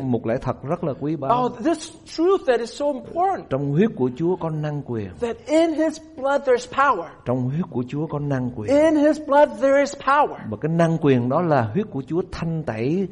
một lẽ thật rất là quý báu Oh, this truth that is so important. trong huyết của Chúa có năng quyền That in His blood there's power. trong huyết của Chúa có năng quyền In His blood there is power. và cái năng quyền đó là huyết của Chúa thanh tẩy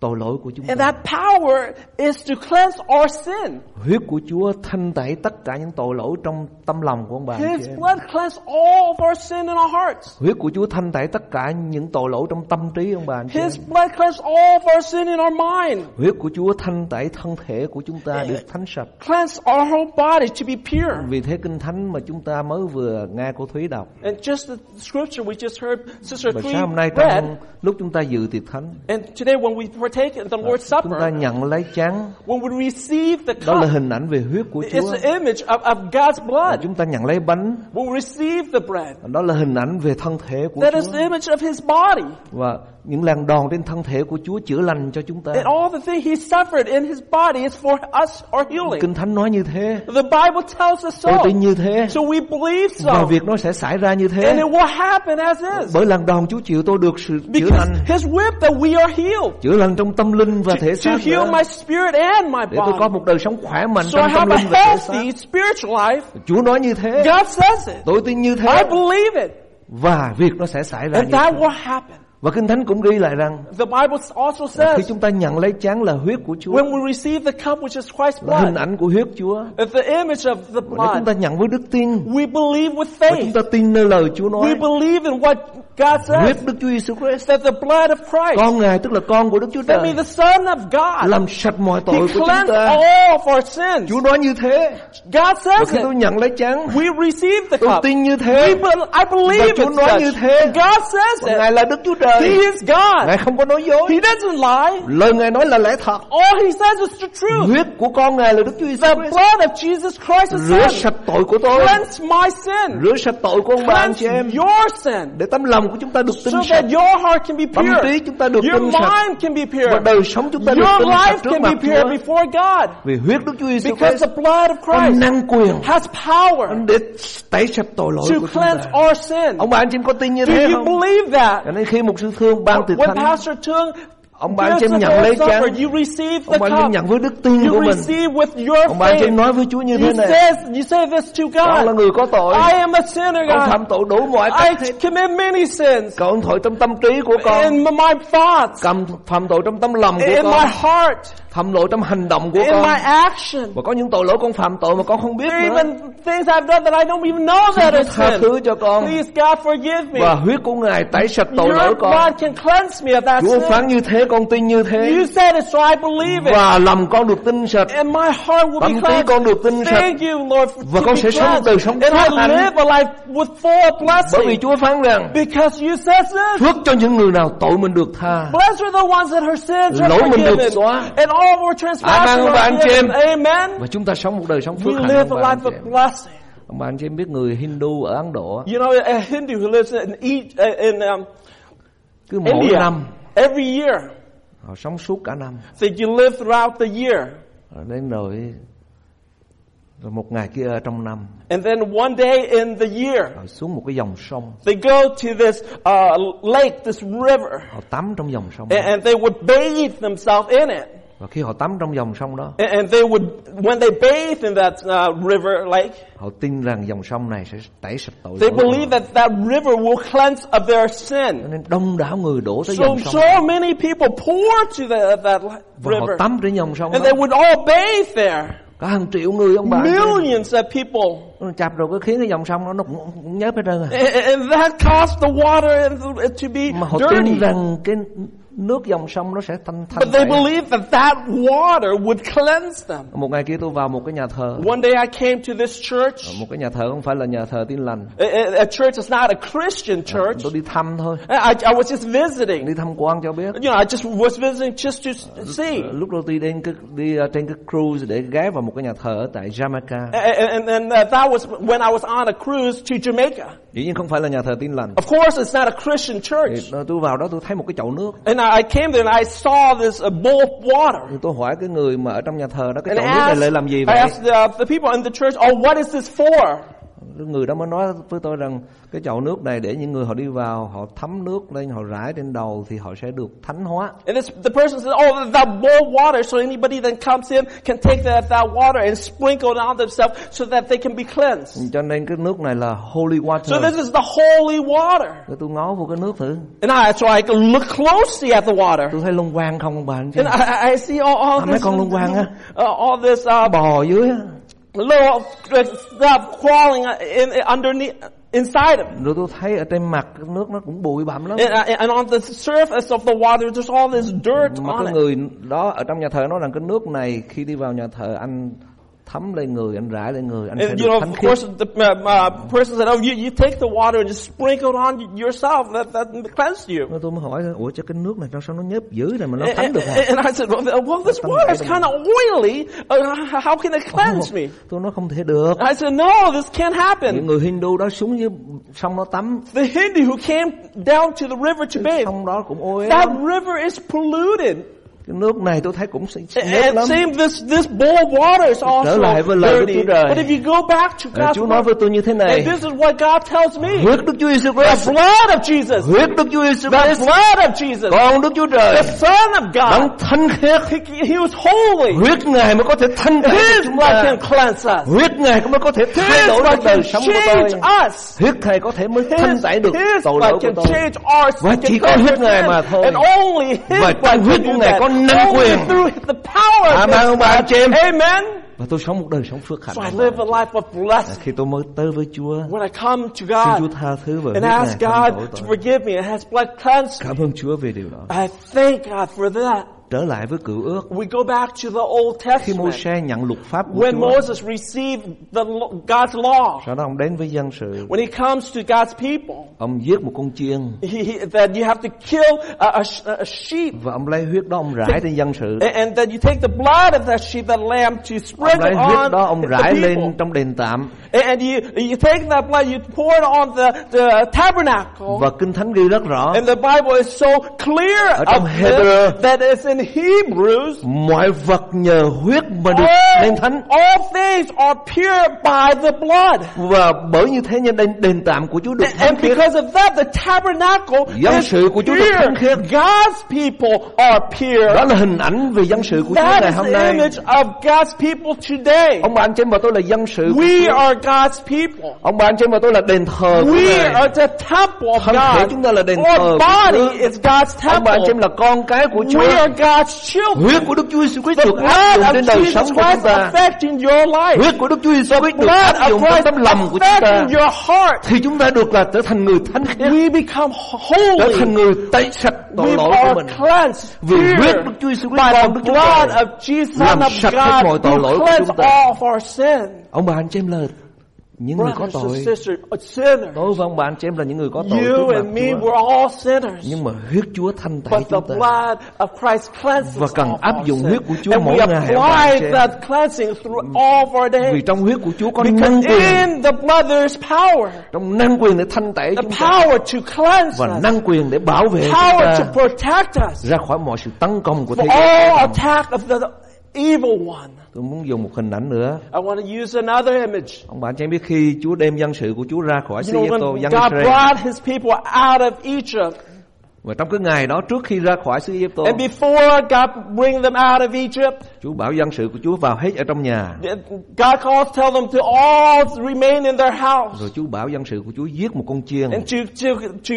tội lỗi của chúng And ta that power is to cleanse our sin. huyết của Chúa thanh tẩy tất cả những tội lỗi trong tâm lòng của ông bà His blood cleansed all of our sin in our hearts. huyết của Chúa thanh tẩy tất cả những tội lỗi trong tâm trí ông bà. His blood cleansed all of our sin in our mind. huyết của Chúa thanh tẩy thân thể của chúng ta được thánh sạch Cleanse our whole body to be pure. vì thế kinh thánh mà chúng ta mới vừa nghe cô Thúy đọc And just the scripture we just heard Sister và Thủy sáng hôm nay read. trong lúc chúng ta dự tiệc thánh And today when we partake the Lord's chúng ta Supper, nhận lấy chén when we receive the đó là cup, hình ảnh về huyết của Chúa. it's the image of, of God's blood. chúng ta nhận lấy bánh. When we receive the bread, đó là hình ảnh về thân thể của that is the Chúa image of His body. và những làn đòn trên thân thể của Chúa chữa lành cho chúng ta And all the things He suffered in His body is for us, our healing. kinh thánh nói như thế The Bible tells us tôi so. tin như thế So we believe và so. việc nó sẽ xảy ra như And thế it will happen as is. bởi lần đòn Chúa chịu tôi được sự chữa Because lành His whip that we are healed. chữa lành trong tâm linh và thể To xác heal nữa. my spirit and my để tôi có body. một đời sống khỏe mạnh So I trong tâm have a linh và thể xác healthy spiritual life. Chúa nói như thế God says it. tôi tin như I thế believe it. và việc nó sẽ xảy ra And như that thế will happen. Và kinh thánh cũng ghi lại rằng The Bible also khi says chúng ta nhận lấy chén là huyết của Chúa when we receive the cup which is Christ's là hình blood, ảnh của huyết Chúa it's the image of the và nếu chúng ta blood. nhận với đức tin We believe with và chúng faith. ta tin nơi lời Chúa nói We believe in what God huyết says. Đức Chúa Giêsu Christ That the blood of Christ, con ngài tức là con của Đức Chúa Trời the Son of God, làm sạch mọi tội He của chúng ta all of our sins. Chúa nói như thế God và says khi tôi nhận lấy chén We receive the tôi cup. tin như We thế be- I believe Và Chúa nói như such. thế. God says và ngài là Đức Chúa He Trời is God. ngài không có nói dối He doesn't lie. lời ngài nói là lẽ thật All he says is the truth. huyết của con ngài là Đức Chúa Giêsu The blood of Jesus Christ is rửa sạch tội của tôi Cleanse my sin. rửa sạch tội của ông bà anh chị Cleanse em your sin. để tấm lòng của chúng ta được tinh So sạch that your heart can be tâm pure. trí chúng ta được Your tinh sạch mind can be và pure. đời sống chúng ta được Your tinh sạch life trước can mặt be pure Chúa before God. vì huyết Đức Chúa Giêsu Because Christ the blood of có Christ năng quyền has power để tẩy sạch tội lỗi to của chúng cleanse ta our sin. ông bà anh chị em có tin như Do thế you không believe that? cho nên khi một sư thương ban từ thánh. Ông bà anh chị em nhận lấy chén ông bà anh chị em cup. nhận với đức tin của mình. ông bà anh chị em faith. nói với Chúa như thế này. says, you say this to con là người có tội. I am a sinner, con phạm tội đủ mọi cách hết. commit many sins. Con tội trong tâm trí của con. In my thoughts, cầm phạm tội trong tâm lòng của in con. my heart, phạm tội trong hành động của in con my action. và có những tội lỗi con phạm tội mà con không biết There nữa even things I've done that I don't even know that Chúa is tha sin. thứ cho con Please, God, forgive me. và huyết của ngài tẩy sạch tội Your lỗi con blood can cleanse me of that Chúa phán sin. như thế con tin như thế You said it, so I believe it. và lòng con được tinh sạch And my heart will tâm be trí cleansed. con được tinh sạch Thank you, Lord, for Và to con be sẽ sống một cleansed. đời sống And I phước hạnh. live a life with full of bởi vì blessing. Chúa phán rằng Because you said this. phước cho những người nào tội mình được tha Blessed are the ones that her sins are Lỗi mình được forgiven. xóa. And all of our Amen, transgressions ông bà anh chị em. Amen. và chúng ta sống một đời sống We phước hạnh live ông a life of blessing. ông bà anh chị em biết người Hindu ở Ấn Độ You know, a Hindu who lives in, each, in um, cứ mỗi India, năm every year, họ sống suốt cả năm that you live throughout the year. rồi đến rồi rồi một ngày kia trong năm And then one day in the year, họ xuống một cái dòng sông they go to this uh, lake, this river, họ tắm trong dòng sông and, and they would bathe themselves in it. Và khi họ tắm trong dòng sông đó And, and they would, when they bathe in that uh, river lake, họ tin rằng dòng sông này sẽ tẩy sạch tội they lỗi của believe that that river will cleanse of their sin. nên đông đảo người đổ tới So, dòng sông so many people pour to the, that và họ river. tắm trên dòng sông And đó they would all bathe there. cả hàng triệu người ông bà Millions of people. nó chập rồi cái khiến cái dòng sông đó nó cũng, cũng nhớp hết trơn à. And, and that caused the water to be mà họ dirty. tin rằng cái nước dòng sông nó sẽ thanh thanh But they believed that that water would cleanse them. một ngày kia tôi vào một cái nhà thờ One day I came to this church. một cái nhà thờ không phải là nhà thờ tin lành A, a- church is not a Christian church. tôi đi thăm thôi I, I was just visiting. đi thăm quan cho biết You know, I just was visiting just to s- see. lúc đầu tôi đến cái, đi trên cái cruise để ghé vào một cái nhà thờ ở tại Jamaica A- a- And, and uh, that was when I was on a cruise to Jamaica. dĩ nhiên không phải là nhà thờ tin lành Of course, it's not a Christian church. tôi vào đó tôi thấy một cái chậu nước And I I came there and I saw this uh, bowl of water. thì tôi hỏi cái người mà ở trong nhà thờ đó cái chậu I nước này lại làm gì I vậy asked the, the people in the church, oh, what is this for? Người đó mới nói với tôi rằng cái chậu nước này để những người họ đi vào họ thấm nước lên họ rải trên đầu thì họ sẽ được thánh hóa And this, the person says, oh, that bowl water, so anybody that comes in can take that, that water and sprinkle it on themselves so that they can be cleansed. cho nên cái nước này là holy So water this is the holy water. Rồi tôi ngó vô cái nước thử And I, so I can look closely at the water. tôi thấy lông quang không ông bà anh chị And I, I see all, all À, mấy this, con lông quang á. all this, uh, bò dưới á. Little uh, stuff crawling in, in underneath, inside of rồi tôi thấy ở trên mặt nước nó cũng bụi bặm lắm And, uh, and on the surface of the water, there's all this dirt mà on cái it. người đó ở trong nhà thờ nói rằng cái nước này khi đi vào nhà thờ anh thấm lên người anh rải lên người anh sẽ And được you know, thánh of khiết course, the uh, uh, person said, "Oh, you, you take the water and just sprinkle it on yourself. That that cleansed you." Rồi tôi mới hỏi ủa cho cái nước này sao sao nó nhớp dữ này mà nó thánh được hả and I said, "Well, well this water is kind of oily. Uh, how can it cleanse me?" tôi nói không thể được I said, "No, this can't những happen." người Hindu đó xuống dưới sông nó tắm The Hindu who came down to the river to bathe, sông đó cũng ô uế that river is polluted. Cái nước này tôi thấy cũng And lắm same, this this bowl of water is Trở lại với also lời dirty. Chúa. But if you go back to God's Chúa nói với tôi như thế này and this is what God tells me: huyết Đức Chúa Giêsu the blood of Jesus, huyết Đức Chúa Giêsu the blood of Jesus, con Đức Chúa Trời the Son of đấng God. thánh khiết He, he was holy. huyết ngài mới có thể thanh tẩy His chúng blood ta can cleanse us. huyết ngài mới có thể thay His đổi đời can sống của tôi change us. huyết ngài có thể mới thanh His, tẩy được his tội lỗi blood của can tôi change our Và chỉ có huyết Ngài mà thôi. And only His Và trong huyết của Ngài that. Có năng quyền. through the power of Amen, ông bà chị em. Amen. và tôi sống một đời sống phước hạnh So I live a life of blessing. khi tôi mới tới với Chúa When I come to xin God Chúa tha thứ và and ask God to forgive me and has blood cleansed me, cảm ơn Chúa về điều đó I thank God for that. Trở lại với cựu ước. We go back to the Old khi Testament. Môi-se nhận luật pháp của When Chúa. Moses received the, God's law, sau đó ông đến với dân sự. When he comes to God's people, ông giết một con chiên. He, he, that you have to kill a, a, a sheep. và ông lấy huyết đó ông rải trên dân sự. And, and then you take the blood of that sheep, that lamb, to ông sprinkle lấy huyết on đó ông rải lên trong đền tạm. And, and you, you take that blood, you pour it on the, the tabernacle. và kinh thánh ghi rất rõ. And the Bible is so clear Ở trong Hebrew, that it's in Hebrews. mọi vật nhờ huyết mà được nên thánh all things are pure by the blood. và bởi như thế nên đền, đền tạm của Chúa được And, thánh and because of that, the tabernacle Dân is sự của Chúa được thánh khiết. God's people are pure. đó là hình ảnh về dân sự của Chúa That ngày is hôm the nay image of God's people today. ông bà anh chị em và tôi là dân sự của We are God's people. ông bà anh chị em và tôi là đền thờ của We Ngài are the temple of Thân thể God. chúng ta là đền thờ Our body is God's ông bà anh chị em temple. là con cái của Chúa We are. Huyết của Đức Chúa Giêsu Christ được áp dụng of trên đời sống Jesus của chúng ta. affecting your life. huyết của Đức Chúa Giêsu Christ được áp of dụng trong tấm lòng của chúng ta. thì chúng ta được là trở thành người thánh khiết. We become trở thành người tẩy sạch tội lỗi của mình. cleansed, vì huyết Đức Chúa by Christ the con Đức Chúa Trời of Jesus, làm sạch hết mọi tội lỗi của chúng ta. ông bà anh chị em là những người có tội. tôi và ông anh chị em là những người có tội You trước and mặt me, Chúa we're all sinners. nhưng mà huyết Chúa thanh tẩy But the chúng ta. blood of Christ cleanses Và cần áp dụng huyết của Chúa And mỗi we ngày, apply ông bà anh chị em. that cleansing through all of our vì days. trong huyết của Chúa có năng quyền. trong năng quyền để thanh tẩy The chúng ta. power to cleanse và us. năng quyền để bảo vệ chúng Power to ta protect us. ra khỏi mọi sự tấn công của thế giới tôi muốn dùng một hình ảnh nữa. I want to use another image. ông bạn em biết khi Chúa đem dân sự của Chúa ra khỏi You xứ know, Ai Cập when dân God Israel. brought his people out of Egypt, và trong cái ngày đó trước khi ra khỏi xứ Ai Cập and before God bring them out of Egypt, Chúa bảo dân sự của Chúa vào hết ở trong nhà. God calls, tell them to all remain in their house. Rồi Chúa bảo dân sự của Chúa giết một con chiên. And to to to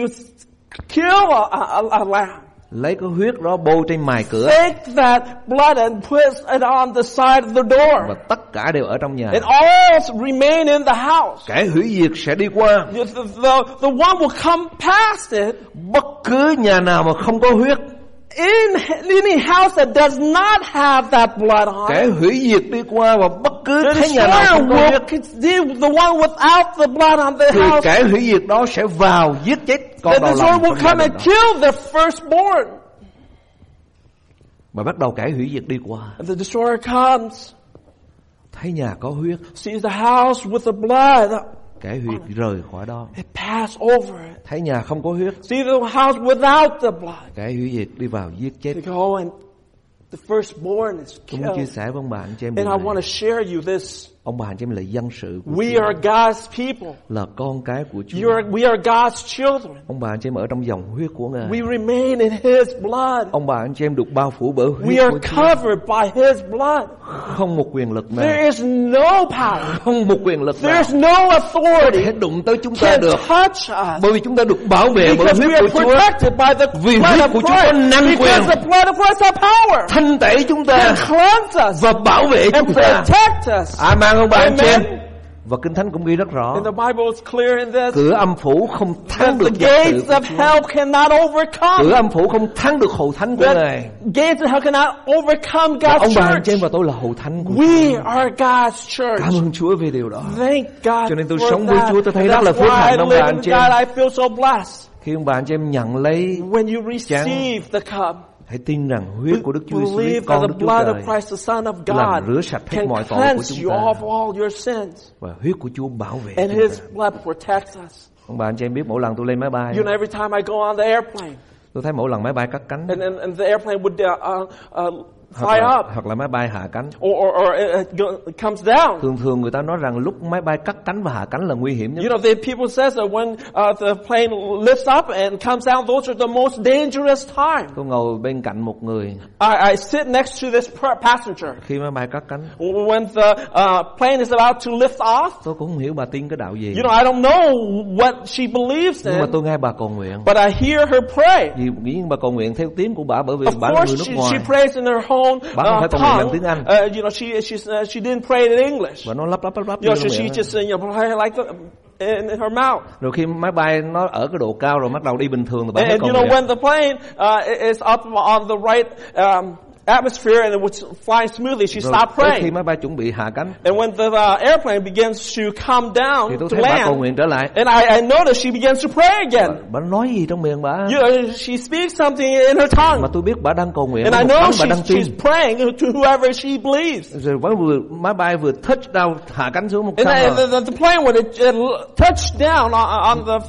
kill a, a, a lamb. Lấy cái huyết đó bôi trên mài cửa. Take that blood and put it on the side of the và door, tất cả đều ở trong nhà. And all remain in the house. kẻ hủy diệt sẽ đi qua. The, the, the one will come past it bất cứ nhà nào mà không có huyết in any house that does not have that blood on kẻ hủy diệt đi qua và bất cứ The thế nhà nào không có conceal the one without the blood on the thì house. kẻ hủy diệt đó sẽ vào giết chết con The đầu destroyer lòng will come and kill the firstborn. mà bắt đầu kẻ hủy diệt đi qua And the destroyer comes, thấy nhà có huyết sees the house with the blood. Kẻ diệt rời khỏi đó It pass over it. thấy nhà không có huyết See the house without the blood. kẻ hủy diệt đi vào giết chết They go and the firstborn is tôi muốn chia killed. sẻ với bạn chị em And I want to share you this Ông bà anh chị em là dân sự của We Chúa, are God's people. là con cái của Chúa. You are, we are God's children. Ông bà anh chị em ở trong dòng huyết của Ngài. We remain in His blood. Ông bà anh chị em được bao phủ bởi We huyết are của Chúa. covered by His blood. Không một quyền lực nào, There is no power. không một quyền lực nào There's no có authority thể đụng tới chúng ta can được. touch us. Bởi vì chúng ta được bảo vệ bởi Because we huyết are của Chúa. protected by the Vì huyết của Chúa có năng quyền. Because the blood of Christ has power. Thanh tẩy chúng ta Can cleanse us và bảo vệ and chúng ta. protect us. Amen ông bà anh em. Và Kinh Thánh cũng ghi rất rõ. And the Bible is clear in this. Cửa âm phủ không thắng the được sự gates của of Chúa. hell cannot overcome. Cửa âm phủ không thắng được hậu thánh của Ngài. Gates of hell cannot overcome God's ông bà anh chị em church. và tôi là hậu thánh của. We are God's church. Cảm ơn Chúa về điều đó. Thank God Cho nên tôi sống với. Chúa, tôi thấy rất là phước hạnh ông bà anh chị em. I feel so blessed. Khi ông bà anh chị em nhận lấy, When you receive the cup, hãy tin rằng huyết của Đức Chúa Giêsu believe Christ, that con the Đức Chúa blood Trời of Christ, the Son of làm God, rửa sạch hết mọi tội của cleanse chúng you ta. of all your sins. và huyết của Chúa bảo vệ And chúng His ta. blood protects us. Ông bà anh chị em biết mỗi lần tôi lên máy bay, You know, every time I go on the airplane, tôi thấy mỗi lần máy bay cắt cánh and, and, and the airplane would uh, uh, uh, hoặc fly là, up, hoặc là máy bay hạ cánh. or, or, or it, comes down. Thường thường người ta nói rằng lúc máy bay cắt cánh và hạ cánh là nguy hiểm nhất. You know, the people says that when uh, the plane lifts up and comes down, those are the most dangerous time. Tôi ngồi bên cạnh một người I, I sit next to this passenger. khi máy bay cắt cánh. When the uh, plane is about to lift off, Tôi cũng không hiểu bà tin cái đạo gì. you know, I don't know what she believes Nhưng mà in, tôi nghe bà cầu nguyện. but I hear her pray. Vì nghĩ bà cầu nguyện theo tiếng của bà bởi vì Of bà là người nước she, she ngoài. prays in her own Bà không uh, bằng tongue. tiếng Anh. Uh, you know, she she uh, she didn't pray in English. Và nó lắp lắp lắp lắp. You know, so she đó. just uh, you know pray like the, in, in her mouth. Rồi khi máy bay nó ở cái độ cao rồi bắt đầu đi bình thường thì bà And, mới and you know, when the plane uh, is up on the right um, atmosphere and it was flying smoothly, she Rồi stopped tới khi praying. máy bay chuẩn bị hạ cánh And when the uh, airplane begins to come thì down tôi to thấy bà cầu land, nguyện trở lại. and I, I noticed she begins to pray again. Bà nói gì trong miệng bà? You she speaks something in her tongue. Mà tôi biết bà đang cầu nguyện. And I một know bà she's, đang tin. she's praying to whoever she believes. Rồi mới vừa máy bay vừa touch down hạ cánh xuống một And cánh the, the, the plane, when it, it touched down on, on the,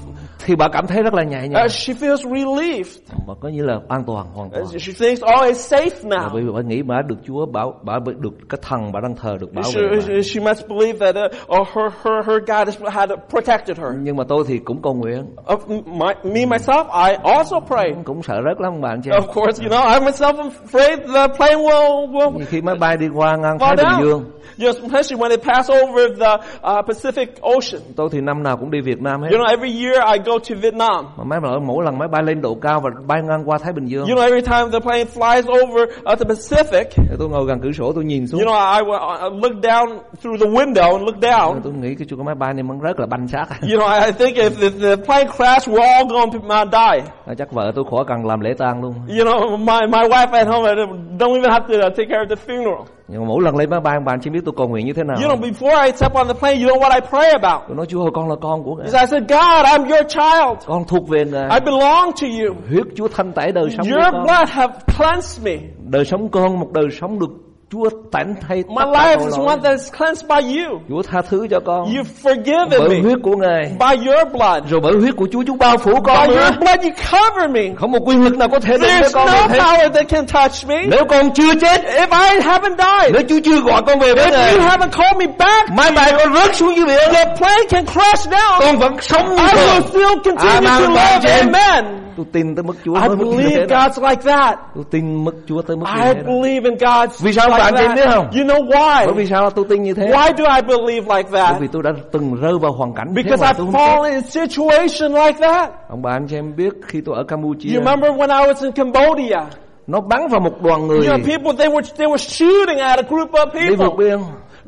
thì bà cảm thấy rất là nhẹ nhàng. uh, she feels relieved. Bà có nghĩa là an toàn hoàn toàn. Uh, She thinks, oh, it's safe now. bởi vì bà nghĩ bà được Chúa bảo bà được cái thần bà đang thờ được bảo She, vệ bà. she, she must believe that uh, oh, her, her, her God has, had protected her. Nhưng mà tôi thì cũng cầu nguyện, Of my, me, myself, I also pray. cũng sợ rất lắm bạn chị. Of course, you know, I myself am afraid the plane will, will khi máy bay đi qua ngang fall Thái Bình. Dương, Yes, especially when they pass over the uh, Pacific Ocean. tôi thì năm nào cũng đi Việt Nam hết. You know, every year I go to Vietnam. Mà máy bay mỗi lần máy bay lên độ cao và bay ngang qua Thái Bình Dương, You know, every time the plane flies over uh, the Pacific, thì tôi ngồi gần cửa sổ tôi nhìn xuống. you know, I, I look down through the window and look down. Tôi nghĩ cái cái máy bay này มัน rất là banh xác. You know, I think if the, the plane crash, we're all going to uh, die. Chắc vợ tôi khỏi cần làm lễ tang luôn. You know, my, my wife at home uh, don't even have to uh, take care of the funeral. Nhưng mà mỗi lần lên máy bay bạn chỉ biết tôi cầu nguyện như thế nào. You know, before I step on the plane, you know what I pray about? Tôi nói Chúa ơi, con là con của Ngài. I said, God, I'm your child. Con thuộc về Ngài. I belong to you. Huyết Chúa thanh tẩy đời sống của Your con. blood have cleansed me. Đời sống con một đời sống được Chúa tẩy thay My life is one that is cleansed by you. Chúa tha thứ cho con. You've forgiven Bởi me huyết của Ngài. by your blood. Rồi bởi huyết của Chúa Chúa bao phủ By con nữa. your blood, you cover me. Không một quyền lực nào có thể đến với There's con no được hết. power that can touch me. Nếu con chưa chết, If I haven't died, nếu Chúa chưa gọi con về với if Ngài, you haven't called me back, máy bay con rớt xuống dưới biển, the plane can crash down. con vẫn sống như I will still continue to live. Amen. Tôi tin tới mức Chúa I như believe. God's like that. Tôi tin mức Chúa tới mức như I believe in God's Vì sao bạn tin biết that. không? You know Bởi why? vì sao tôi tin như thế? Why do I believe like Bởi that? vì tôi đã từng rơi vào hoàn cảnh thế Because mà I've fallen in a situation like that. Ông bà anh chị em biết khi tôi ở Campuchia, You remember when I was in Cambodia? nó bắn vào một đoàn người You know, people they were they were shooting at a group of đi vượt people. biên.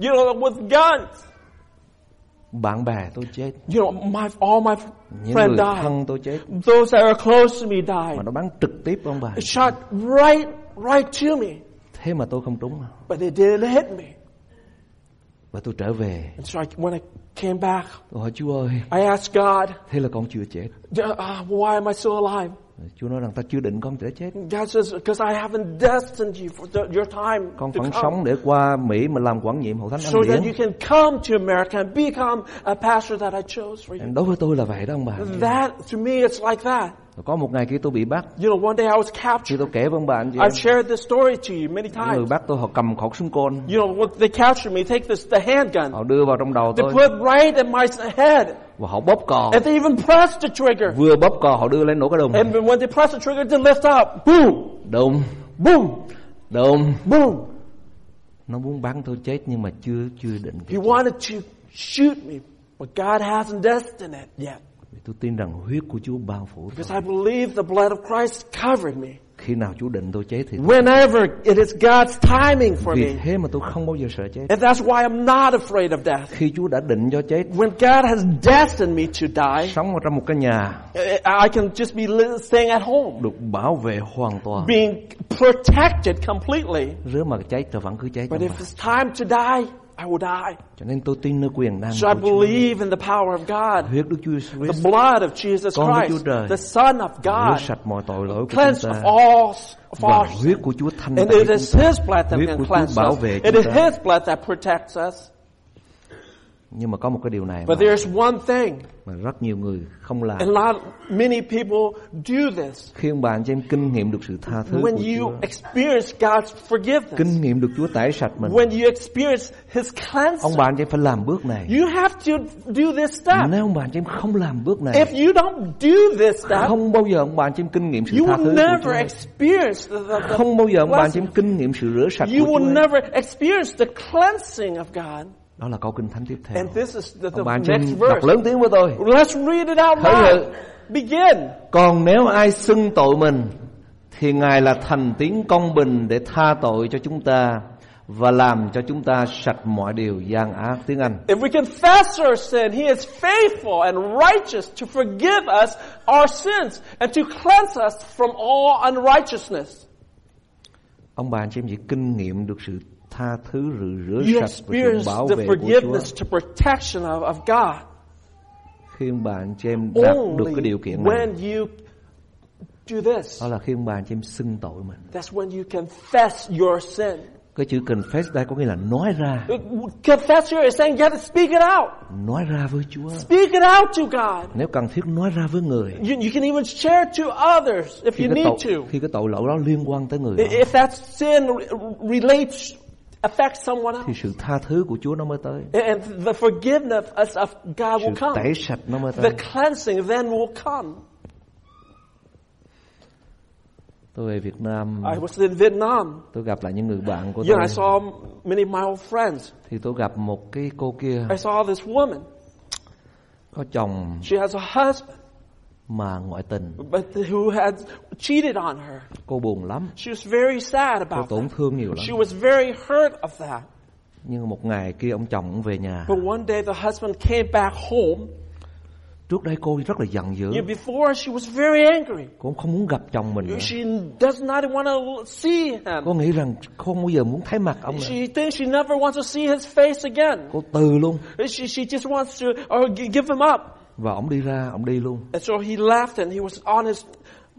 You know, with guns. Bạn bè tôi chết, You know, my all my những friends người died. thân tôi chết, Those that are close to me mà died. nó bắn trực tiếp ông bà. It shot right right to me, Thế mà tôi không trúng. but it didn't hit me. Và tôi trở về, And so I, when I came back, tôi hỏi Chúa ơi, I asked God, thế là con chưa chết. "Uh, "Why am I still alive?" Chúa nói rằng ta chưa định con sẽ chết. God says, "Because I haven't destined you for the, your time Con vẫn sống để qua Mỹ mà làm quản nhiệm hậu thánh so ăn that you điển. can come to America and become a pastor that I chose for you." Đối với tôi là vậy đó ông bà. That to me, it's like that. Có một ngày kia tôi bị bắt You know, one day I was khi captured. tôi kể với ông em, I've shared this story to you many những người times. bắt tôi họ cầm khẩu súng côn You know, when they captured me, take this, the handgun. họ đưa vào trong đầu They tôi put right in my head. và họ bóp cò And they even pressed the trigger. vừa bóp cò họ đưa lên nổ cái đùng And when they press the trigger to lift up, boom, đùng boom, đùng boom. nó muốn bắn tôi chết nhưng mà chưa chưa định He wanted to shoot me, but God hasn't destined it yet. Vì tôi tin rằng huyết của Chúa bao phủ tôi. Because I believe the blood of Christ covered me. Khi nào Chúa định tôi chết thì Whenever it is God's timing for vì me. thế mà tôi không bao giờ sợ chết. And that's why I'm not afraid of death. Khi Chúa đã định cho chết, When God has destined me to die, sống ở trong một cái nhà I can just be staying at home, được bảo vệ hoàn toàn. being protected completely. Rứa mà chết tôi vẫn cứ chết. But if it's time to die, I will die. Cho nên tôi tin nơi quyền năng So I believe in the power of God, Huyết Đức Chúa Jesus the blood of Jesus Con Đức Christ, Chúa Trời. the Son of God, sạch mọi tội lỗi của cleansed chúng of all of Và our huyết của Chúa thanh And it chúng. His blood that Huyết can cleanse us. It is ta. His blood that protects us. Nhưng mà có một cái điều này But mà, there's one thing, mà rất nhiều người không làm. and not many people do this. Khi ông anh chị em kinh nghiệm được sự tha thứ When của you Chúa, experience God's forgiveness, kinh nghiệm được Chúa tẩy sạch mình, when you experience His ông cleansing, bà anh chị em phải làm bước này. you have to do this step. Nếu ông anh chị em không làm bước này, If you don't do this step, không bao giờ ông anh chị em kinh nghiệm sự you tha will thứ của never Chúa. experience the, the, the Không bao giờ ông anh chị em kinh nghiệm sự rửa sạch You của will Chúa. never experience the cleansing of God. Đó là câu kinh thánh tiếp theo. And this is the, the Ông chị next em đọc verse. lớn tiếng với tôi. Let's read it out loud. Begin. Còn nếu ai xưng tội mình thì Ngài là thành tín công bình để tha tội cho chúng ta và làm cho chúng ta sạch mọi điều gian ác tiếng Anh. If we confess our sin, He is faithful and righteous to forgive us our sins and to cleanse us from all unrighteousness. Ông bà chị em chỉ kinh nghiệm được sự tha thứ rửa, rửa sạch và sự bảo vệ của Chúa forgiveness to protection of, of God khi bà anh chị em đạt được cái điều kiện này. Đó là khi bà anh chị em xưng tội mình. That's when you confess your sin. Cái chữ confess đây có nghĩa là nói ra, Confess here is saying you have to speak it out. nói ra với Chúa. Speak it out to God. Nếu cần thiết nói ra với người. You, you can even share to others if Khi you need tội, to. khi cái tội lỗi đó liên quan tới người đó, If that sin re- relates, affects someone thì else. sự tha thứ của Chúa nó mới tới. And the forgiveness of God Sự will come. tẩy sạch nó mới The tới. cleansing then will come. Tôi về Việt Nam, I was in Vietnam. tôi gặp lại những người bạn của know, tôi. I saw many my old friends. Thì tôi gặp một cái cô kia I saw this woman. có chồng She has a husband, mà ngoại tình. but who had cheated on her. Cô buồn lắm, She was very sad cô about tổn that. thương nhiều She lắm. was very hurt of that. Nhưng một ngày kia ông chồng cũng về nhà. But one day the husband came back home. Trước đây cô rất là giận dữ. Know, before she was very angry. Cô không muốn gặp chồng mình nữa. She does not want to see him. Cô nghĩ rằng không bao giờ muốn thấy mặt ông nữa. She thinks she never wants to see his face again. Cô từ luôn. She, she just wants to or gi- give him up. Và ông đi ra, ông đi luôn. And so he left and he was on his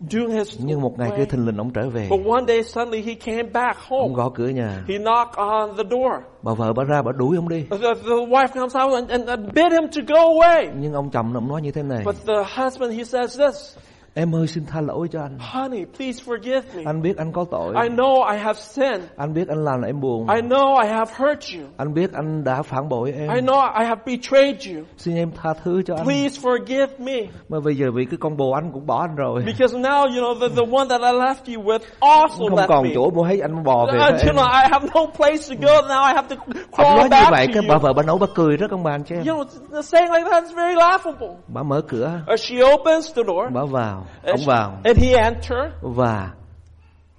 doing his Nhưng một ngày kia thình lình ông trở về. But one day suddenly he came back Ông home. gõ cửa nhà. He knocked on the door. Bà vợ bà ra bà đuổi ông đi. The, the wife comes out and, and, and bid him to go away. Nhưng ông chồng ông nói như thế này. But the husband he says this, Em ơi xin tha lỗi cho anh. honey, please forgive me. Anh biết anh có tội. I know I have sinned. Anh biết anh làm là em buồn. I know I have hurt you. Anh biết anh đã phản bội em. I know I have betrayed you. Xin em tha thứ cho anh. Please forgive me. Mà bây giờ vì cái con bồ anh cũng bỏ anh rồi. Because now, you know, the, the one that I left you with also Không left còn me. chỗ mua hết anh bò về Uh, you em. know, I have no place to go. Now I have to crawl nói như vậy cái bà you. vợ bà nấu bà cười rất ông bà anh chị em. You know, saying like that is very laughable. Bà mở cửa, Uh, she opens the door. bà vào, and, ông vào and he entered. và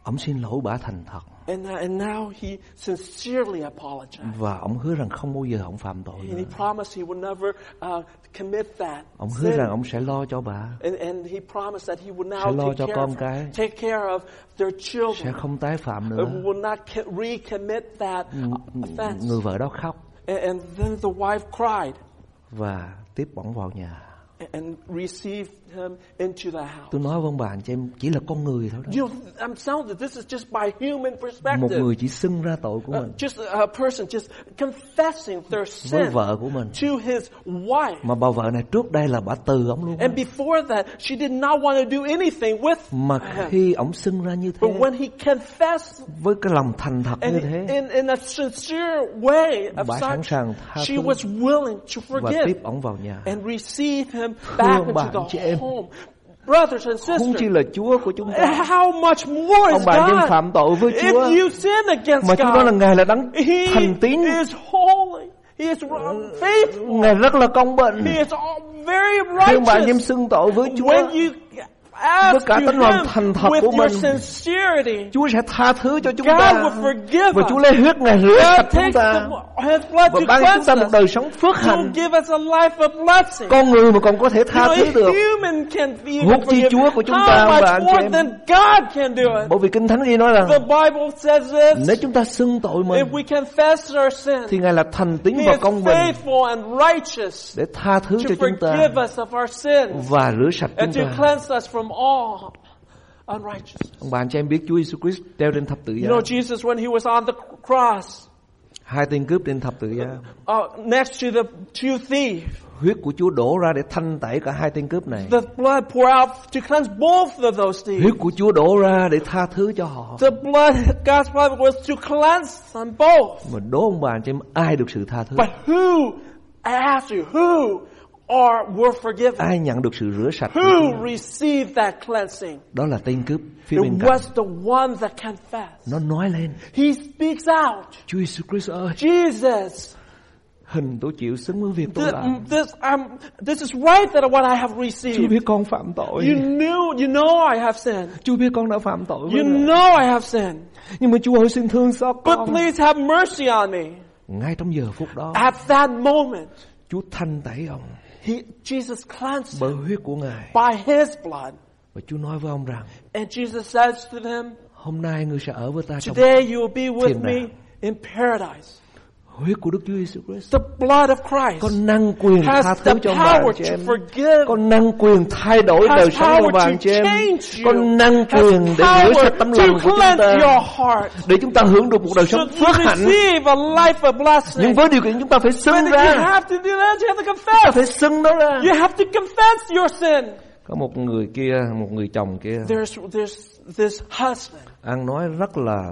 ông xin lỗi bà thành thật And, uh, and now he sincerely apologized. và ông hứa rằng không bao giờ ông phạm tội And nữa. he promised he would never uh, commit that Ông hứa sin. rằng ông sẽ lo cho bà, And, and he promised that he would sẽ now lo take cho care, con of, cái. take care of their sẽ children. không tái phạm Uh, nữa. will not co- recommit that uh, offense. Người vợ đó khóc And, and then the wife cried. và tiếp bổng vào nhà. and received him into the house. Tôi nói với ông bà anh chị em chỉ là con người thôi đó. You know, I'm telling you, this is just by human Một người chỉ xưng ra tội của Uh, mình just a person just confessing their với vợ của mình. to his wife. Mà bà vợ này trước đây là bà từ ông luôn. And before that, she did not want to do anything with Mà him. khi ông xưng ra như thế But when he confessed với cái lòng thành thật như thế in, in a sincere way of bà sẵn sàng tha she thứ was willing to và forgive tiếp ông vào nhà. and receive him back into the em. Home. Brothers and Không chỉ sisters, là Chúa của chúng ta. how much more Ông is bà nhưng God? phạm tội với Chúa If you sin against mà Chúa nói là God, Ngài là đấng He thành tín, is holy. He is faithful. Ngài rất là công bình. He is very Khi ông bà anh em righteous. xưng tội với Chúa, When you ask cả tấm lòng thành thật của mình, sincerity, Chúa sẽ tha thứ cho chúng God ta. will forgive Và Chúa us. lấy huyết Ngài rửa sạch chúng ta. Và ban cho chúng ta một đời sống phước hạnh. give us a life of blessing. Con người mà còn có thể tha thứ được. human can even Huống chi. Chúa của chúng ta, much anh chị more em. than God can do it? Bởi vì Kinh Thánh ghi nói rằng The Bible says this. nếu chúng ta xưng tội mình If we confess our sin, thì Ngài là thành tín và công bình faithful and righteous để tha thứ to cho chúng ta forgive us of our sins và rửa sạch chúng ta. All unrighteousness. Ông bà anh chị em biết Chúa Giêsu Christ treo trên thập tự You giá. know, Jesus, when He was on the cross, Hai tên cướp trên thập tự giá. uh, next to the two thieves, Huyết của Chúa đổ ra để thanh tẩy cả hai tên cướp này. the blood poured out to cleanse both of those thieves. Huyết của Chúa đổ ra để tha thứ cho họ. The blood, God's blood was to cleanse them both. Mà đố ông bà chị em ai được sự tha thứ? But who, I ask you, who are were forgiven? Ai nhận được sự rửa sạch? Chúa? Who received that cleansing? Đó là tên cướp phía It bên cạnh. was the one that confessed. Nó nói lên. He speaks out. Chúa Giêsu Christ ơi, Jesus, hình tôi chịu xứng với việc tôi làm. this, um, this is right that what I have Chúa received. biết con phạm tội. You knew, you know I have sinned. Chúa biết con đã phạm tội. You know I have sinned. Nhưng mà Chúa ơi xin thương xót But con. please have mercy on me. Ngay trong giờ phút đó, At that moment, Chúa thanh tẩy ông he, Jesus cleansed bởi him huyết của Ngài. by his blood. Và Chúa nói với ông rằng, And Jesus says to them, hôm nay ngươi sẽ ở với ta trong Today you will be with me in paradise. Huyết của Đức Chúa Giêsu Christ. The blood of Christ Có năng quyền tha has thứ the cho anh chị to em. forgive, Có năng quyền thay đổi đời sống của anh chị em. change Có you, năng quyền để rửa sạch tấm lòng to của chúng cleanse ta. your heart, Để chúng ta hưởng được một đời sống phước hạnh. receive a life of blessing. Nhưng với điều kiện chúng ta phải xưng ra. have to do that, you have to Ta confess. phải xưng nó ra. You have to confess your sin. Có một người kia, một người chồng kia There's, there's this husband. ăn nói rất là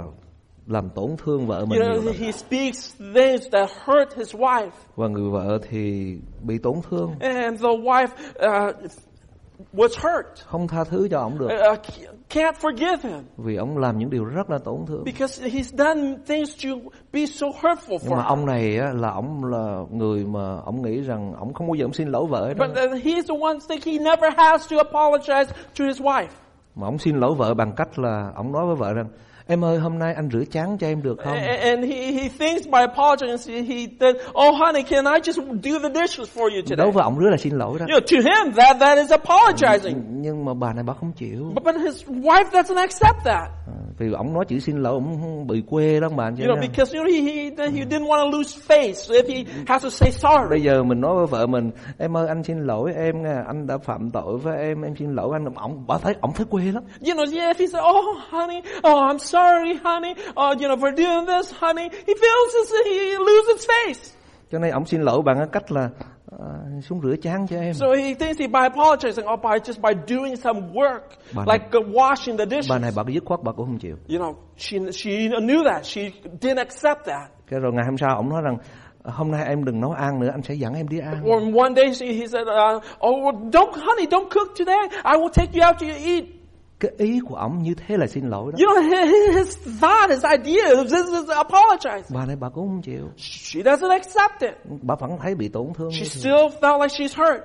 làm tổn thương vợ You mình nhiều know, lắm. he speaks things that hurt his wife. Và người vợ thì bị tổn thương, And the wife uh, was hurt. không tha thứ cho ông được. Uh, can't forgive him. Vì ông làm những điều rất là tổn thương. Because he's done things to be so hurtful Nhưng for mà ông này á, là ông là người mà ông nghĩ rằng ông không bao giờ ông xin lỗi vợ đâu. But uh, he's the one think he never has to apologize to his wife. Mà ông xin lỗi vợ bằng cách là ông nói với vợ rằng Em ơi hôm nay anh rửa chén cho em được không? And he, he thinks by apologizing, he, said, oh honey, can I just do the dishes for you today? Đối với ông rửa là xin lỗi đó. You know, to him, that, that is apologizing. Nhưng mà bà này bà không chịu. But, but his wife doesn't accept that. À, Vì ông nói chữ xin lỗi ông bị quê anh chị You know, because you know, he, he, he didn't want to lose face so if he has to say sorry. Bây giờ mình nói với vợ mình Em ơi anh xin lỗi em nha Anh đã phạm tội với em Em xin lỗi anh Ông bà thấy ông thấy quê lắm You know, yeah, if he said, oh honey, oh I'm sorry honey, oh you know, for doing this honey, he feels as if he loses face. Cho nên ông xin lỗi bằng cách là à, xuống rửa chén cho em So he thinks he by apologizing, or by just by doing some work, Bà like uh, washing the dishes. Bà này bà dứt khoát bà cũng không chịu You know, she she knew that. She didn't accept that. Cái rồi ngày hôm sau ông nói rằng Hôm nay em đừng nấu ăn nữa Anh sẽ dẫn em đi ăn Or one day she, he said, uh, "Oh, don't, honey, don't cook today. I will take you out to eat." Cái ý của ông như thế là xin lỗi đó You know, his, his thought, his idea, this is apologize. Bà này bà cũng không chịu She doesn't accept it. Bà vẫn thấy bị tổn thương She still felt like she's hurt.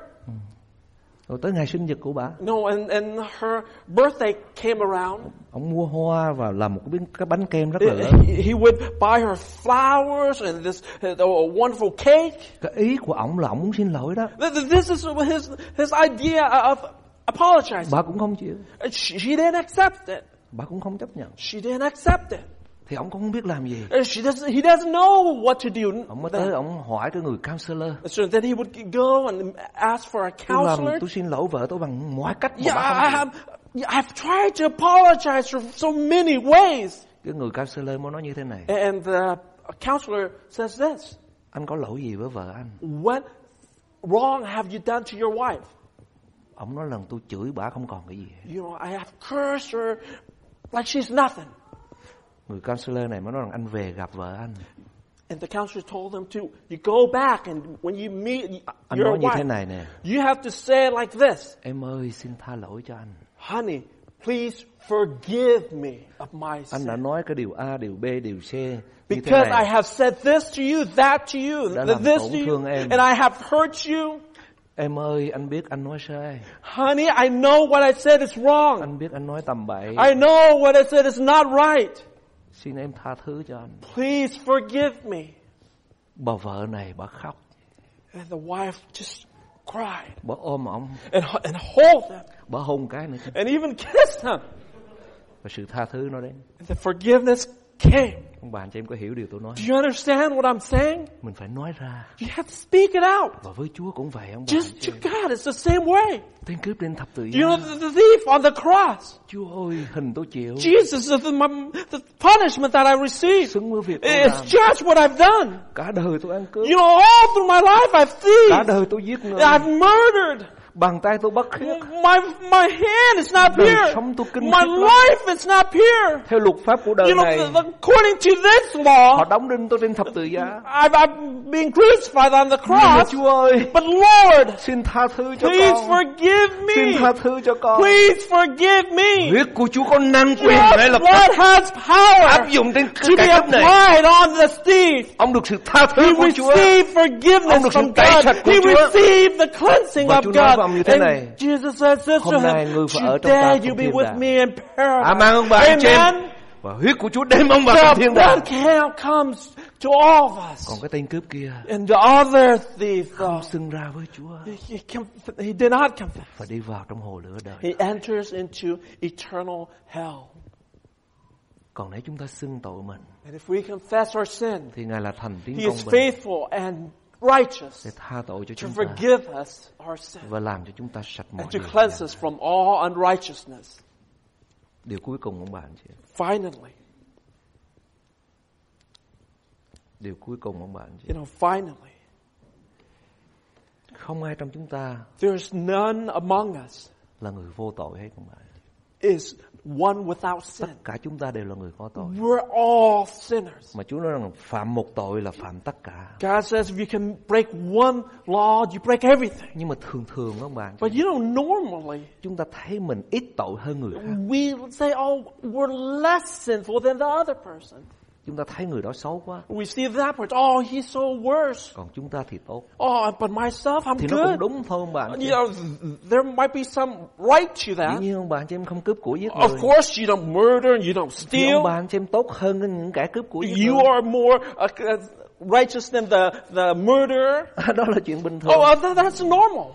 Rồi tới ngày sinh nhật của bà No, and, and her birthday came around. Ông mua hoa và làm một cái, bánh- cái bánh kem rất là lớn He, he would buy her flowers and this a wonderful cake. Cái ý của ông là ông muốn xin lỗi đó Th- th- This is his his idea of apologizing. Bà cũng không chịu She, she didn't accept it. Bà cũng không chấp nhận She didn't accept it. thì ông cũng không biết làm gì And she doesn't, he doesn't know what to do. ông mới tới ông hỏi cái người counselor So then he would go and ask for a tôi làm counselor. tôi xin lỗi vợ tôi bằng mọi cách mà Yeah, bà không I have, I've tried to apologize for so many ways. cái người counselor mới nói như thế này And the counselor says this. anh có lỗi gì với vợ anh What wrong have you done to your wife? Ông nói lần tôi chửi bà không còn cái gì You know, I have cursed her like she's nothing. người counselor này mới nói rằng anh về gặp vợ anh And the counselor told them to, you go back and when you meet anh your nói như thế wife, này nè you have to say it like this. em ơi xin tha lỗi cho anh Honey, please forgive me of my anh đã sin. nói cái điều A điều B điều C Because I have said this to you, that to you, Đã this to you, em. and I have hurt you. Em ơi anh biết anh nói sai. Honey, I know what I said is wrong. anh biết anh nói tầm bậy. I know what I said is not right. xin em tha thứ cho anh. Please forgive me. bà vợ này bà khóc. And the wife just cried. Bà ôm ông and, and hold him bà hôn cái nữa. And even kissed him. và sự tha thứ nó đến. And the forgiveness came. ông bà anh chị em có hiểu điều tôi nói Do you understand what I'm saying? mình phải nói ra You have to speak it out. và với Chúa cũng vậy ông bà Just to. God, it's the same way. tên cướp trên thập tự You giá know, the, thief on the cross. Chúa ơi hình tôi chịu Jesus, the, my, the punishment that I received xứng với việc tôi làm just what I've done. cả đời tôi ăn cướp You know, all through my life I've cả thieved. đời tôi giết người I've murdered. Bàn tay tôi bắt khiết My, my hand is not Đời pure. sống tôi kinh My lắm. life is not pure. theo luật pháp của đời You know, này th- according to this họ law, đóng đinh tôi trên thập tự giá I've, I've been crucified on the nhưng cross. Chúa ơi But Lord, xin tha thứ cho please con forgive xin me. tha thứ cho con Please forgive me. huyết của Chúa có năng quyền ngay lập tức has áp power dụng trên to cái cướp này applied on the thief. ông được sự tha He thứ của Chúa received forgiveness Ông được sự from God. He received the cleansing of Chúa ông như thế này, hôm nay ngươi phải ở trong ta trong thiên with đàng." me in paradise. Amen ông bà anh chị em và huyết của Chúa đem ông vào trong thiên đàng to all of us. còn cái tên cướp kia And the other thief, though, xưng ra với Chúa he, he, he did not confess. phải đi vào trong hồ lửa đời He enters into eternal hell. còn nếu chúng ta xưng tội mình And if we confess our sin, thì ngài là thành tín He công is bình faithful and righteous để tha tội cho to chúng ta forgive us our sin và làm cho chúng ta sạch mọi and to điều cleanse us from all unrighteousness. điều cuối cùng ông anh chị Finally, điều cuối cùng ông anh chị you know, finally, không ai trong chúng ta there's none among us là người vô tội hết ông bà is one without sin. tất cả chúng ta đều là người có tội We're all sinners. mà Chúa nói rằng phạm một tội là phạm tất cả God says if you can break one law, you break everything. nhưng mà thường thường anh chị But you know, normally, chúng ta thấy mình ít tội hơn người khác we say, oh, we're less sinful than the other person. Chúng ta thấy người đó xấu quá We see that person, oh, he's so worse. còn chúng ta thì tốt Oh, but myself, I'm thì nó cũng good. đúng thôi ông chị You know, there might be some right to dĩ that. nhiên ông bà anh chị em không cướp của giết Of người course, you don't murder, you don't thì steal. ông bà anh chị em tốt hơn những kẻ cướp của giết You người are more uh, uh, righteous than the, the murderer. đó là chuyện bình thường Oh, uh, that, that's normal.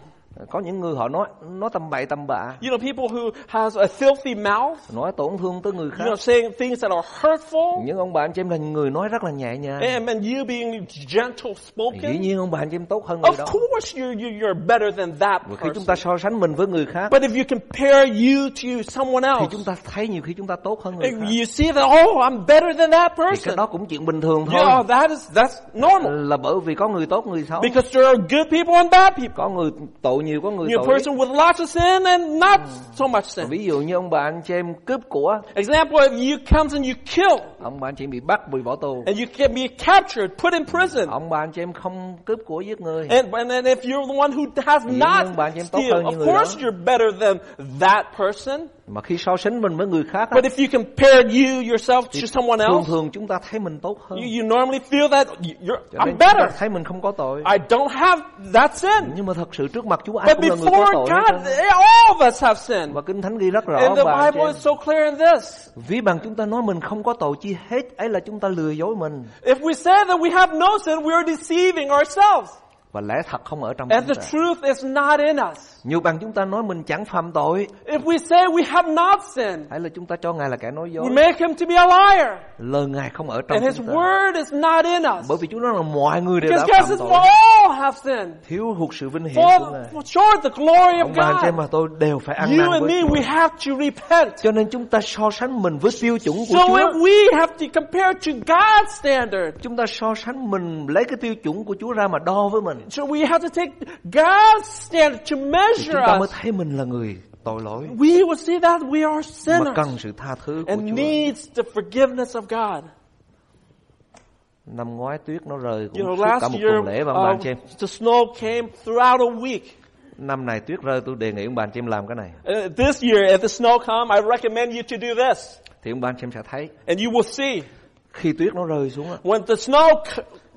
Có những người họ nói nói tầm bậy tầm bạ You know, people who has a filthy mouth, nói tổn thương tới người you khác know, saying things that are hurtful. nhưng ông bà anh chị em là người nói rất là nhẹ nhàng And, and you being gentle dĩ spoken. nhiên ông bà anh chị em tốt hơn người Of đó course, you're, you're, you're better than that khi chúng person. ta so sánh mình với người khác But if you compare you to someone thì else, chúng ta thấy nhiều khi chúng ta tốt hơn người khác you see that, oh, I'm better than that thì cái person. đó cũng chuyện bình thường thôi Yeah, that is, that's normal. là bởi vì có người tốt người xấu Because there are good people and bad people. có người tội nhiều có người You're a tội person with lots of sin and not so much sin. ví dụ như ông bà anh chị em cướp của Example, if you comes and you kill, ông bà anh chị em bị bắt bị bỏ tù and you can be captured, put in prison, ông bà anh chị em không cướp của giết người and, and then if you're the one who has not bạn em tốt steal, hơn những of course đó. you're better than that person. Mà khi so sánh mình với người khác á, But if you compare you yourself to someone thường else, thường chúng ta thấy mình tốt hơn you, you normally feel that you're, Cho I'm nên chúng ta better. thấy mình không có tội I don't have that sin. nhưng mà thật sự trước mặt Chúa ai But cũng là người có before tội hết God, trơn. all of us have sin. và kinh thánh ghi rất rõ And the bà Bible is so clear in this. Ví bằng chúng ta nói mình không có tội chi hết ấy là chúng ta lừa dối mình If we say that we have no sin, we are deceiving ourselves. Và lẽ thật không ở trong And chúng the ta. truth is not in us. Nhiều bằng chúng ta nói mình chẳng phạm tội, If we say we have not sinned, hay là chúng ta cho Ngài là kẻ nói dối. we make him to be a liar. Lời Ngài không ở trong And his chúng ta. word is not in us. Bởi vì Chúa nói là mọi người đều Because đã phạm tội, all have sinned. thiếu hụt sự vinh hiển For, của Ngài. for short the glory of Ông God. mà tôi đều phải ăn You năn and với me, Chúa. we have to repent. Cho nên chúng ta so sánh mình với tiêu chuẩn của So Chúa. if we have to compare to God's standard, Chúng ta so sánh mình lấy cái tiêu chuẩn của Chúa ra mà đo với mình. So we have to take God's standard to measure chúng ta mới us. thấy mình là người tội lỗi We will see that we are mà sinners cần sự tha thứ của and Chúa. needs the forgiveness of God. Năm ngoái tuyết nó rơi You cũng know, suốt cả last một year, tuần lễ và anh uh, chị em. the snow came throughout a week. Năm này tuyết rơi tôi đề nghị ông anh chị em làm cái này. Uh, this year, if the snow come, I recommend you to do this. Thì ông anh chị em sẽ thấy And you will see, khi tuyết nó rơi xuống á, when the snow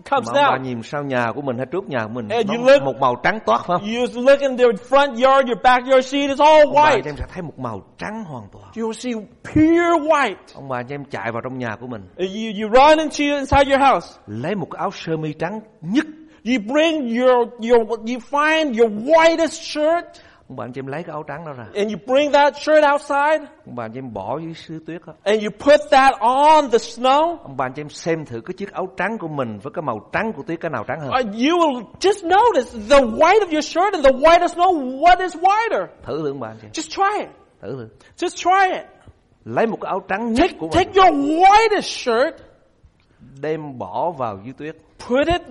comes mà bà down, nhìn sau nhà của mình hay trước nhà của mình And nó you look- một màu trắng toát phải không? you look in the front yard, your backyard, see it's all Ông bà white. em sẽ thấy một màu trắng hoàn toàn. You will see pure white. Ông bà em chạy vào trong nhà của mình Uh, You, you run into inside your house. lấy một cái áo sơ mi trắng nhất You bring your, your, you find your whitest shirt ông bà anh chị em lấy cái áo trắng đó ra and you bring that shirt outside ông bà anh chị em bỏ dưới xứ tuyết đó and you put that on the snow. ông bà anh chị em xem thử cái chiếc áo trắng của mình với cái màu trắng của tuyết cái nào trắng hơn Uh, you will just notice the white of your shirt and the white of snow, what is whiter? thử thử ông bà anh chị Just try it. thử thử Just try it. lấy một cái áo trắng nhất Take, của take mình your whitest shirt, đem bỏ vào dưới tuyết put it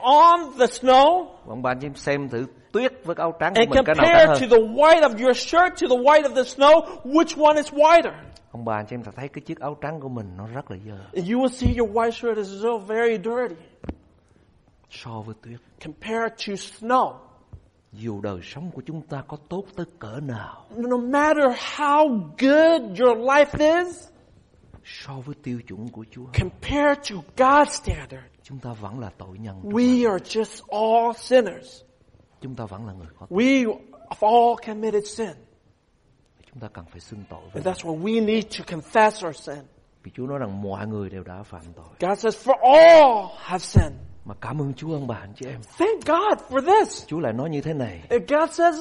on the snow, ông bà anh chị em xem thử tuyết với áo trắng của and mình cái nào compare trắng to hơn the white of your shirt to the white of the snow, which one is whiter? ông bà anh chị em sẽ thấy cái chiếc áo trắng của mình nó rất là dơ And you will see your white shirt is so very dirty so với tuyết compared to snow. dù đời sống của chúng ta có tốt tới cỡ nào No matter how good your life is, so với tiêu chuẩn của Chúa compared to God's standard, chúng ta vẫn là tội nhân we are just all sinners. Chúng ta vẫn là người có We have all committed sin. chúng ta cần phải xưng tội với And that's why we need to confess our sin. vì Chúa nói rằng mọi người đều đã phạm tội God says, for all have sinned. mà cảm ơn Chúa ông bà anh chị em Thank God for this. Chúa lại nói như thế này And God says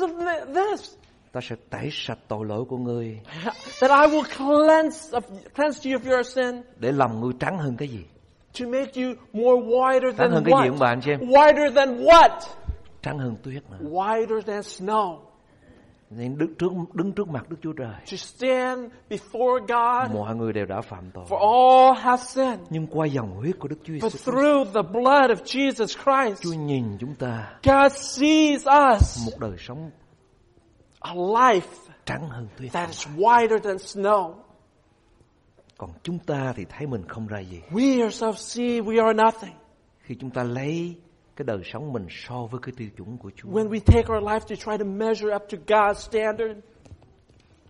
this, ta sẽ tẩy sạch tội lỗi của ngươi that I will cleanse, of, cleanse you of your sin để làm ngươi trắng hơn cái gì to make you more whiter trắng than hơn cái gì ông what? bà anh chị em Whiter than what? Trắng hơn tuyết nữa Whiter than snow. nên đứng trước đứng trước mặt Đức Chúa Trời To stand before God, mọi người đều đã phạm tội for all have sinned. nhưng qua dòng huyết của Đức Chúa But Giêsu Christ, through the blood of Jesus Christ, Chúa nhìn chúng ta God sees us một đời sống a life trắng hơn tuyết that is whiter than snow. còn chúng ta thì thấy mình không ra gì We ourselves see we are nothing. khi chúng ta lấy cái đời sống mình so với cái tiêu chuẩn của Chúa. When we take our life to try to measure up to God's standard,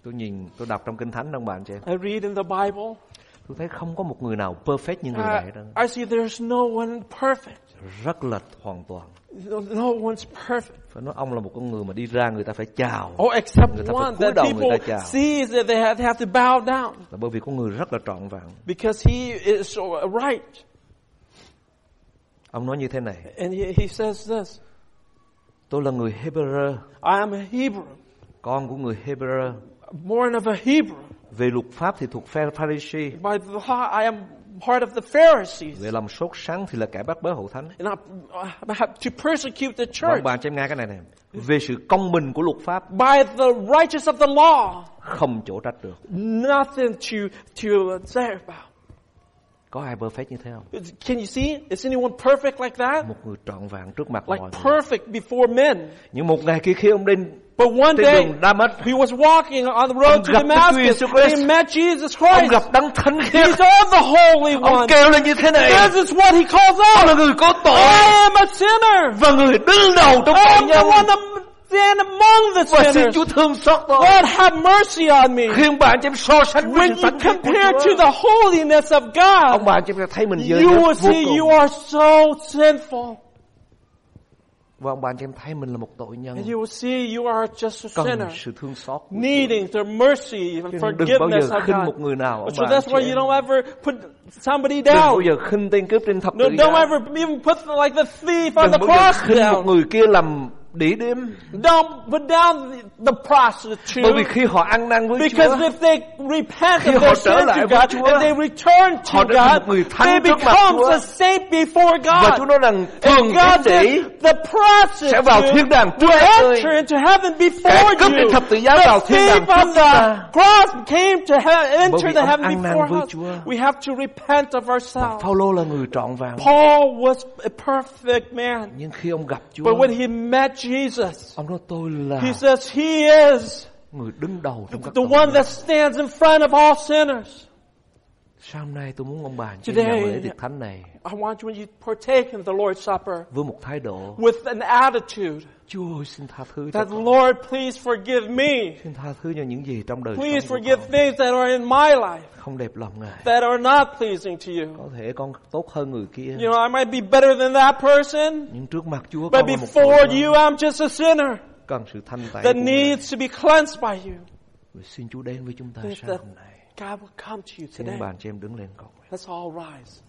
tôi nhìn tôi đọc trong kinh thánh bà anh chị em. I read in the Bible, tôi thấy không có một người nào perfect như người này đâu I, see there's no one perfect. rất lệch hoàn toàn. No, one's perfect. phải nói ông là một con người mà đi ra người ta phải chào. Oh, except Người ta one that đầu người ta people chào. see that they have, have to bow down. Là bởi vì con người rất là trọn vẹn. Because he is so right. Ông nói như thế này. And he, he says this, tôi là người Hebrew. I am a Hebrew, con của người Hebrew. Born of a Hebrew. về luật pháp thì thuộc pha Pharisee By the law, I am part of the Pharisees. về lòng sốt sắng thì là kẻ bắt bớ hậu thánh. And I, to persecute the church. ông bà cho em nghe cái này nè. Về sự công bình của luật pháp. By the righteous of the law, không chỗ trách được. Nothing to, to say about. Có ai perfect như thế không Can you see? Is anyone perfect like that? một người trọn vẹn trước mặt Like mọi người perfect before men. nhưng một ngày kia khi ông đi But one trên day, đường Damas he was walking on the road Ông to Damascus. And. He met Jesus ông Christ. gặp đấng thánh khiết He saw the Holy ông One. kêu lên như thế này This is what he calls ông là out. người có tội I am a sinner. và người đứng đầu trong tội I'm the nhân one stand among the và xin sinners. Chúa thương xót tôi Lord, have mercy on me. khi ông bà anh chị em so sánh với When sự you thánh khiết của compare to Chúa the holiness of ông God, bà anh chị em sẽ thấy mình dơ you will vô see cùng you are so sinful. và ông bà anh chị em thấy mình là một tội nhân And you will see you are just a cần sinner, sự thương xót của needing the mercy and Chứ đừng bao forgiveness giờ of khinh God. một người nào ông So that's why you em. don't ever put somebody đừng bao down. giờ khinh tên cướp trên thập No, tự don't giá ever even put like the thief on đừng the bao giờ cross khinh một down. người kia làm đỉ đếm Don't put down the, prostitute. bởi vì khi họ ăn năn với Because Chúa if they repent Khi of họ their trở sin lại to với God Chúa, and they return to họ thành God, một người thánh they trước mặt become Chúa. a saint before và Chúa God. nói rằng thường And God tín sĩ says the sẽ vào prostitute thiên đàng trước will các ngươi enter into heaven kẻ before cướp trên you. thập tự giá The vào thiên đàng thief on trước the ta cross came to he- Bởi enter the ông heaven ăn năn before với us. Chúa. We have to repent of ourselves. Phaolô là người trọn vẹn Paul was a perfect man. nhưng khi ông gặp Chúa But when he met Jesus, ông nói tôi là he says he is người đứng đầu trong các the one that stands in front of all sinners. Sáng hôm nay tôi muốn ông bà Today- nhận lễ tiệc thánh này. I want you when you partake in the Lord's Supper với một thái độ with an attitude Chúa ơi xin tha thứ cho that con. Lord, please forgive me. Xin tha thứ cho những gì trong đời Please sống của forgive con things that are in my life không đẹp lòng Ngài. that are not pleasing to you. Có thể con tốt hơn người kia. You know, I might be better than that person, Nhưng trước mặt Chúa but con là một before nhân, you, I'm just a sinner cần sự thanh tẩy that của Ngài. needs to be cleansed by you. Và Xin Chúa đến với chúng ta sáng that hôm nay. God will come to you Xin today. anh chị em đứng lên cầu nguyện. Let's all rise.